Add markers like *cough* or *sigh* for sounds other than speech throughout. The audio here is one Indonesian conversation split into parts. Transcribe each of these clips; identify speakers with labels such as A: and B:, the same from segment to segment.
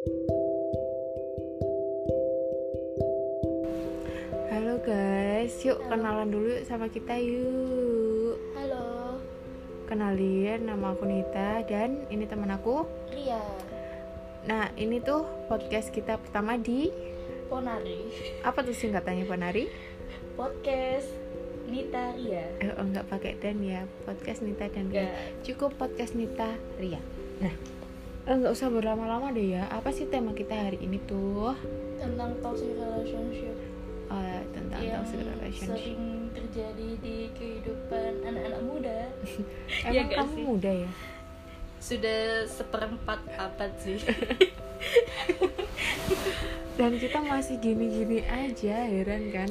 A: Halo guys, yuk
B: Halo.
A: kenalan dulu yuk sama kita yuk.
B: Halo,
A: Kenalin nama aku Nita dan ini teman aku.
B: Ria,
A: Nah, ini tuh podcast kita pertama di
B: Ponari,
A: apa tuh singkatannya Ponari?
B: podcast Nita Ria.
A: Eh, oh, nggak pakai dan ya, podcast Nita dan Ria.
B: Enggak,
A: Cukup podcast Nita Ria. Nah, nggak usah berlama-lama deh ya. Apa sih tema kita hari ini tuh?
B: tentang toxic relationship
A: Eh, tentang
B: yang
A: toxic relationship.
B: sering terjadi di kehidupan anak-anak muda. *laughs*
A: Emang
B: nggak
A: kamu
B: sih?
A: muda ya?
B: Sudah seperempat abad sih. *laughs*
A: Dan kita masih gini-gini aja, heran kan?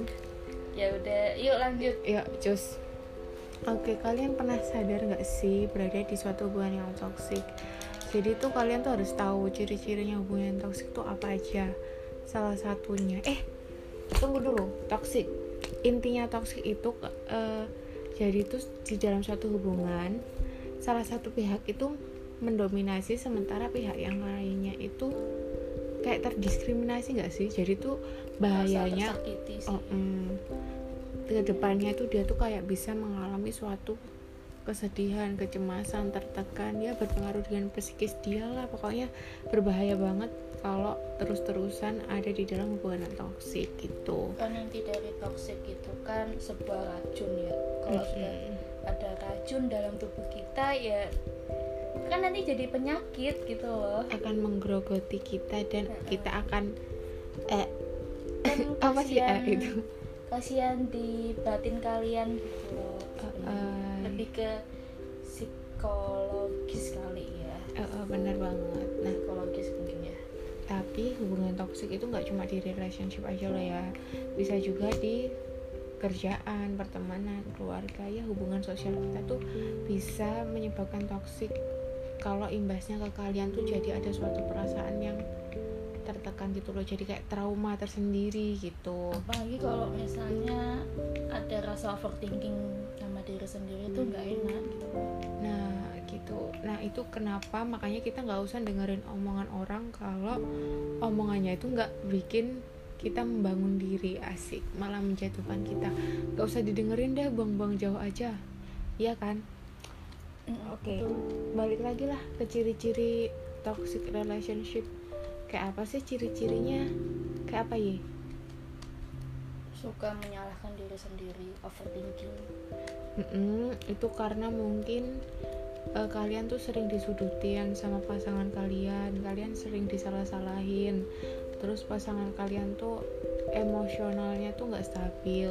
B: ya udah, yuk lanjut.
A: Ya, cus. Oke, kalian pernah sadar nggak sih berada di suatu hubungan yang toksik? Jadi tuh kalian tuh harus tahu ciri-cirinya hubungan toksik tuh apa aja. Salah satunya, eh, tunggu dulu, toksik. Intinya toksik itu eh, jadi tuh di dalam suatu hubungan salah satu pihak itu mendominasi sementara pihak yang lainnya itu kayak terdiskriminasi nggak sih? Jadi tuh bahayanya oh, mm, ke depannya itu dia tuh kayak bisa mengalami suatu kesedihan, kecemasan, tertekan, ya berpengaruh dengan psikis dia lah. Pokoknya berbahaya banget kalau terus-terusan ada di dalam hubungan toksik gitu.
B: kan inti dari toxic itu kan sebuah racun ya kalau sudah
A: Mm-mm.
B: ada racun dalam tubuh kita ya kan nanti jadi penyakit gitu loh
A: akan menggerogoti kita dan kita akan eh
B: kan *laughs*
A: apa sih eh itu?
B: kasihan di batin kalian gitu loh sebenarnya.
A: Uh,
B: lebih ke psikologis kali ya.
A: Eh, eh, bener banget. Nah,
B: psikologis mungkin ya.
A: tapi hubungan toksik itu nggak cuma di relationship aja loh ya. Bisa juga di kerjaan pertemanan keluarga ya hubungan sosial kita tuh bisa menyebabkan toksik. Kalau imbasnya ke kalian tuh jadi ada suatu perasaan yang tertekan gitu loh jadi kayak trauma tersendiri gitu.
B: Apalagi kalau misalnya ada rasa overthinking sendiri itu nggak enak gitu.
A: Nah gitu. Nah itu kenapa? Makanya kita nggak usah dengerin omongan orang kalau omongannya itu nggak bikin kita membangun diri asik malah menjatuhkan kita. Nggak usah didengerin deh buang-buang jauh aja. Iya kan?
B: Mm,
A: Oke.
B: betul.
A: balik lagi lah ke ciri-ciri toxic relationship. Kayak apa sih ciri-cirinya? Kayak apa ya
B: suka menyalahkan diri sendiri overthinking
A: Mm-mm, itu karena mungkin eh, kalian tuh sering disudutin sama pasangan kalian, kalian sering disalah-salahin, terus pasangan kalian tuh emosionalnya tuh nggak stabil.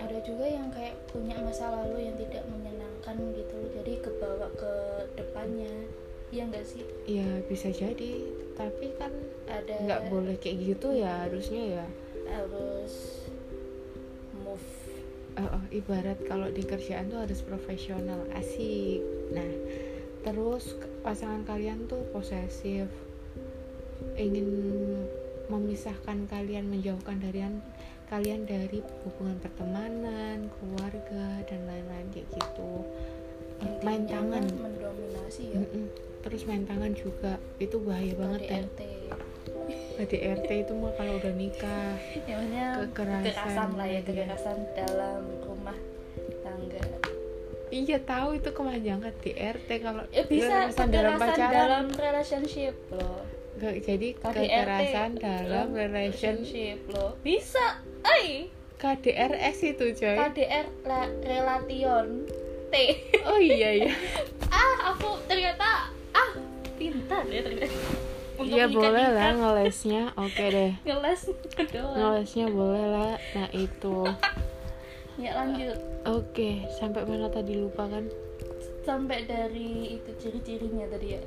B: ada juga yang kayak punya masa lalu yang tidak menyenangkan gitu jadi kebawa ke depannya iya nggak sih
A: Ya bisa jadi, tapi kan
B: ada
A: nggak boleh kayak gitu ya harusnya ya.
B: harus
A: Oh, ibarat kalau di kerjaan tuh harus profesional, asik. Nah, terus pasangan kalian tuh posesif, ingin memisahkan kalian, menjauhkan dari kalian dari hubungan pertemanan, keluarga dan lain-lain kayak gitu. Eh, main
B: Intinya
A: tangan,
B: kan mendominasi ya
A: Mm-mm. terus main tangan juga itu bahaya banget.
B: KDRT
A: KDRT itu mah kalau udah nikah.
B: ya maksudnya
A: Kekerasan,
B: kekerasan lah ya
A: iya.
B: kekerasan dalam rumah tangga.
A: Iya tahu itu kepanjangan KDRT kalau
B: ya bisa
A: kekerasan dalam pacaran.
B: dalam relationship loh.
A: Nggak, jadi
B: KDRT
A: kekerasan dalam relation
B: loh. Bisa ay
A: KDRS itu coy.
B: KDR la- relation T.
A: Oh iya iya. *laughs*
B: Ah aku ternyata ah pintar ya ternyata Untuk
A: iya boleh lah ngelesnya. Oke deh. *laughs*
B: Ngeles doang
A: ngelesnya boleh lah. Nah itu. *laughs*
B: Ya lanjut.
A: Oke sampai mana tadi lupa kan?
B: Sampai dari itu ciri-cirinya tadi ya?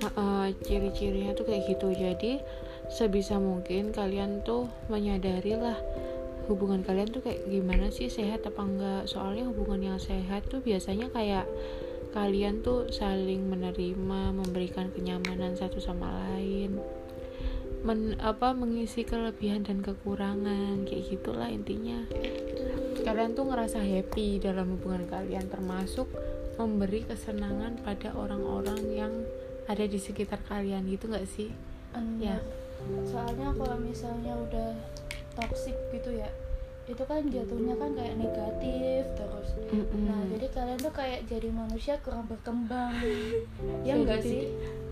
A: Heeh, ciri-cirinya tuh kayak gitu. Jadi sebisa mungkin kalian tuh menyadari lah hubungan kalian tuh kayak gimana sih sehat apa enggak. Soalnya hubungan yang sehat tuh biasanya kayak kalian tuh saling menerima memberikan kenyamanan satu sama lain men apa mengisi kelebihan dan kekurangan kayak gitulah intinya kalian tuh ngerasa happy dalam hubungan kalian termasuk memberi kesenangan pada orang-orang yang ada di sekitar kalian gitu nggak sih
B: Bener.
A: Ya.
B: soalnya kalau misalnya udah toxic gitu ya itu kan jatuhnya kan kayak negatif terus.
A: Mm-mm.
B: nah jadi kalian tuh kayak jadi manusia kurang berkembang. Ya enggak
A: tidak-
B: sih?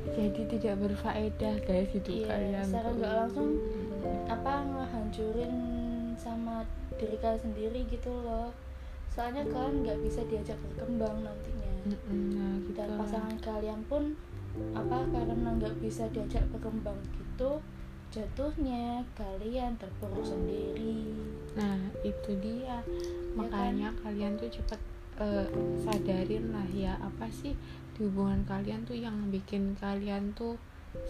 A: jadi tidak berfaedah guys hidup
B: iya
A: kalian.
B: secara nggak langsung apa ngehancurin sama diri kalian sendiri gitu loh. Soalnya kalian nggak bisa diajak berkembang nantinya.
A: Mm-mm, nah gitu
B: dan pasangan kalian pun apa karena nggak bisa diajak berkembang gitu jatuhnya kalian terpuruk sendiri.
A: Nah itu dia. Makanya kalian tuh cepet eh, sadarin lah ya apa sih di hubungan kalian tuh yang bikin kalian tuh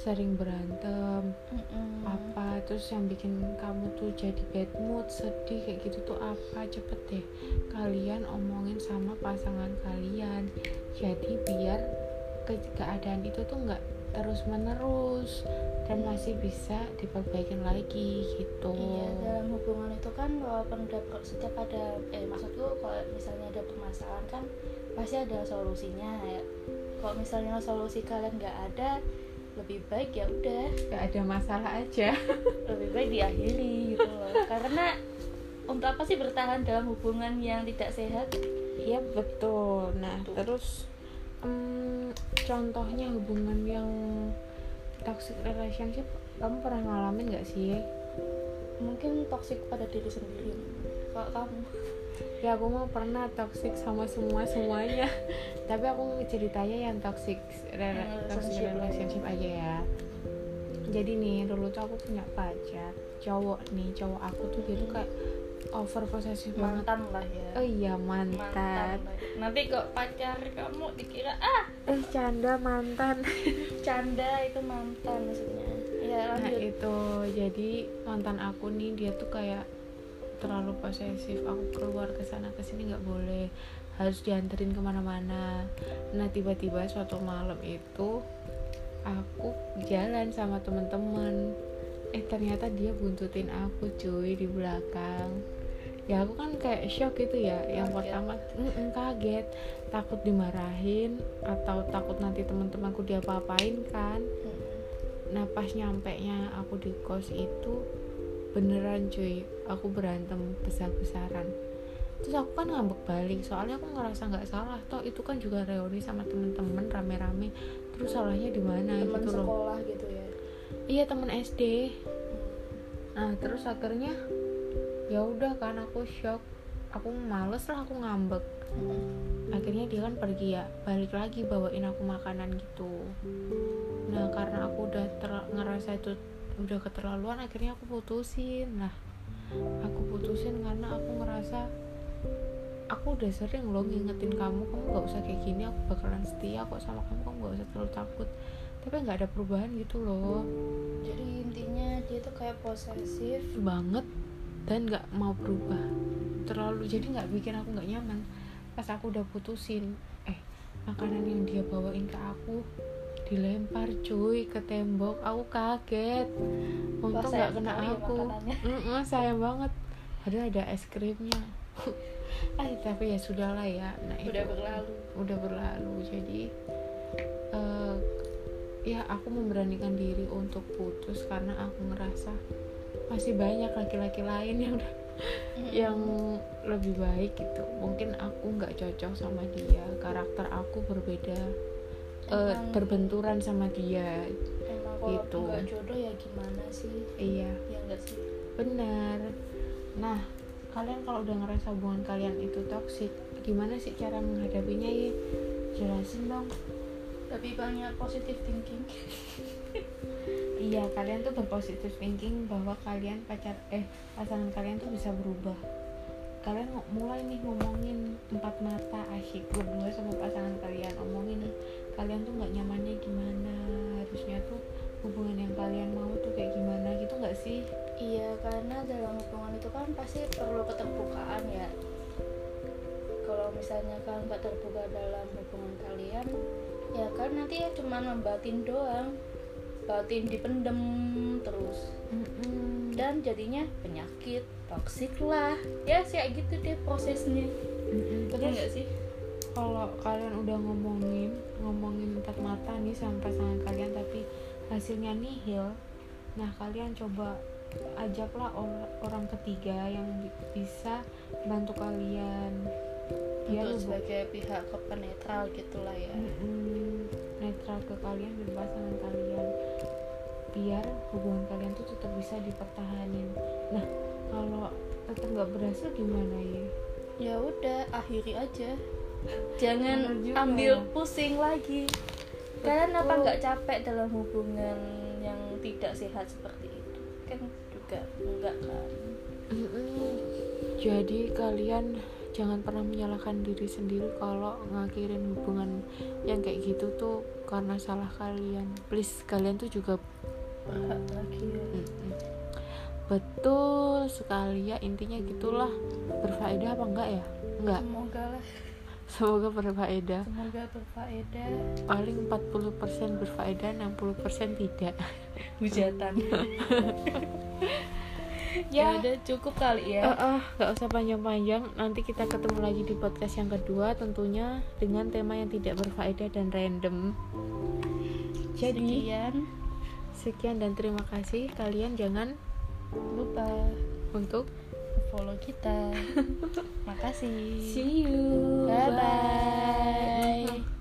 A: sering berantem
B: Mm-mm.
A: apa terus yang bikin kamu tuh jadi bad mood sedih kayak gitu tuh apa? Cepet deh kalian omongin sama pasangan kalian. Jadi biar ke- keadaan itu tuh nggak terus menerus dan masih bisa diperbaikin lagi gitu
B: Iya dalam hubungan itu kan walaupun udah setiap ada eh maksudku kalau misalnya ada permasalahan kan pasti ada solusinya ya. Kalau misalnya solusi kalian nggak ada lebih baik ya udah
A: nggak ada masalah aja *laughs*
B: lebih baik diakhiri gitu loh. Karena untuk apa sih bertahan dalam hubungan yang tidak sehat?
A: Iya betul. Nah
B: Betul.
A: terus em, contohnya hubungan yang toxic relationship kamu pernah ngalamin nggak sih?
B: Mungkin toksik pada diri sendiri. Kalau kamu
A: Ya aku mau pernah toxic sama semua semuanya. *laughs* Tapi aku ceritanya yang toxic
B: Yang
A: toxic
B: relationship.
A: relationship aja ya. Jadi nih dulu tuh aku punya pacar cowok nih cowok aku tuh dia tuh kayak over banget.
B: mantan lah ya.
A: Oh iya
B: mantan.
A: mantan.
B: lah. Nanti kok pacar kamu dikira ah
A: Eh canda mantan. *laughs*
B: canda itu mantan maksudnya. Ya
A: Nah
B: lanjut.
A: itu jadi mantan aku nih dia tuh kayak terlalu posesif aku keluar ke sana ke sini nggak boleh harus dianterin ke mana-mana nah tiba-tiba suatu malam itu aku jalan sama teman-teman eh ternyata dia buntutin aku cuy di belakang ya aku kan kayak shock gitu ya. Yang
B: Kaget.
A: pertama mm-mm, kaget. Takut dimarahin atau takut nanti teman-temanku diapa-apain kan. Nah pas nyampe nya aku di kos itu beneran cuy aku berantem besar-besaran. Terus aku kan ngambek balik soalnya aku ngerasa nggak salah toh. Itu kan juga reuni sama temen-temen rame-rame. Terus salahnya di mana gitu loh.
B: sekolah gitu ya.
A: iya temen SD nah terus akhirnya ya udah kan aku shock. Aku males lah aku ngambek. Akhirnya dia kan pergi ya balik lagi bawain aku makanan gitu. Nah karena aku udah ter- ngerasa itu udah keterlaluan akhirnya aku putusin. Lah aku putusin karena aku ngerasa aku udah sering loh ngingetin kamu kamu nggak usah kayak gini aku bakalan setia kok sama kamu kamu nggak usah terlalu takut. Tapi nggak ada perubahan gitu loh.
B: Jadi intinya dia tuh kayak posesif.
A: banget dan nggak mau berubah. Terlalu jadi nggak bikin aku nggak nyaman. Pas aku udah putusin eh makanan yang dia bawain ke aku dilempar cuy ke tembok. Aku kaget. Untung nggak kena
B: ya
A: aku.
B: makanannya.
A: Mm-mm, sayang banget. Padahal ada es krimnya. *laughs* Ah tapi ya sudahlah ya nah itu.
B: Udah berlalu.
A: udah berlalu. Jadi eh, ya aku memberanikan diri untuk putus karena aku ngerasa masih banyak laki-laki lain yang
B: Mm-mm.
A: yang lebih baik gitu mungkin aku nggak cocok sama dia karakter aku berbeda eh,
B: Emang-
A: berbenturan sama dia
B: Emang kalau
A: Gitu.
B: nggak jodoh ya gimana sih?
A: iya
B: Ya sih.
A: benar nah kalian kalau udah ngerasa hubungan kalian itu toksik gimana sih cara menghadapinya ya jelasin dong
B: Lebih banyak positive thinking. *laughs*
A: Iya, kalian tuh berpositif thinking bahwa kalian pacar eh pasangan kalian tuh bisa berubah. Kalian mulai nih ngomongin empat mata asyik berdua sama pasangan kalian, omongin nih kalian tuh nggak nyamannya gimana, harusnya tuh hubungan yang kalian mau tuh kayak gimana gitu nggak sih?
B: Iya, karena dalam hubungan itu kan pasti perlu keterbukaan ya. Kalau misalnya kalian nggak terbuka dalam hubungan kalian, ya kan nanti ya cuma membatin doang, batin dipendem terus, dan jadinya penyakit, toksik lah. Ya sih kayak gitu deh prosesnya.
A: Mm-mm.
B: Betul nggak sih?
A: kalau kalian udah ngomongin ngomongin empat mata nih sama pasangan kalian tapi hasilnya nihil nah kalian coba ajaklah or- orang ketiga yang bi- bisa bantu kalian biar
B: untuk sebagai pihak ke netral gitulah ya.
A: Mm-mm, netral ke kalian dan pasangan kalian. Biar hubungan kalian tuh tetap bisa dipertahanin. Nah kalau tetap nggak berhasil gimana ya?
B: Ya udah akhiri aja. *laughs* Jangan ambil
A: ya.
B: pusing lagi. Kalian apa
A: Betul.
B: nggak capek dalam hubungan yang tidak sehat seperti itu? Kan juga enggak kan?
A: Jadi kalian jangan pernah menyalahkan diri sendiri kalau ngakhirin hubungan yang kayak gitu tuh karena salah kalian. Please kalian tuh juga
B: berhak lagi. Ya
A: Mm-mm. betul sekali ya intinya gitulah. Berfaedah apa enggak ya? Enggak.
B: Semoga lah.
A: Semoga berfaedah.
B: Semoga berfaedah.
A: Paling 40% berfaedah 60% tidak.
B: Hujatan *laughs*
A: Ya.
B: ya udah cukup kali ya.
A: Eh, nggak usah panjang-panjang. Nanti kita ketemu lagi di podcast yang kedua tentunya dengan tema yang tidak berfaedah dan random. Jadi
B: sekian.
A: sekian dan terima kasih. Kalian jangan
B: lupa
A: untuk
B: follow kita. *laughs* Makasih.
A: See you.
B: Bye bye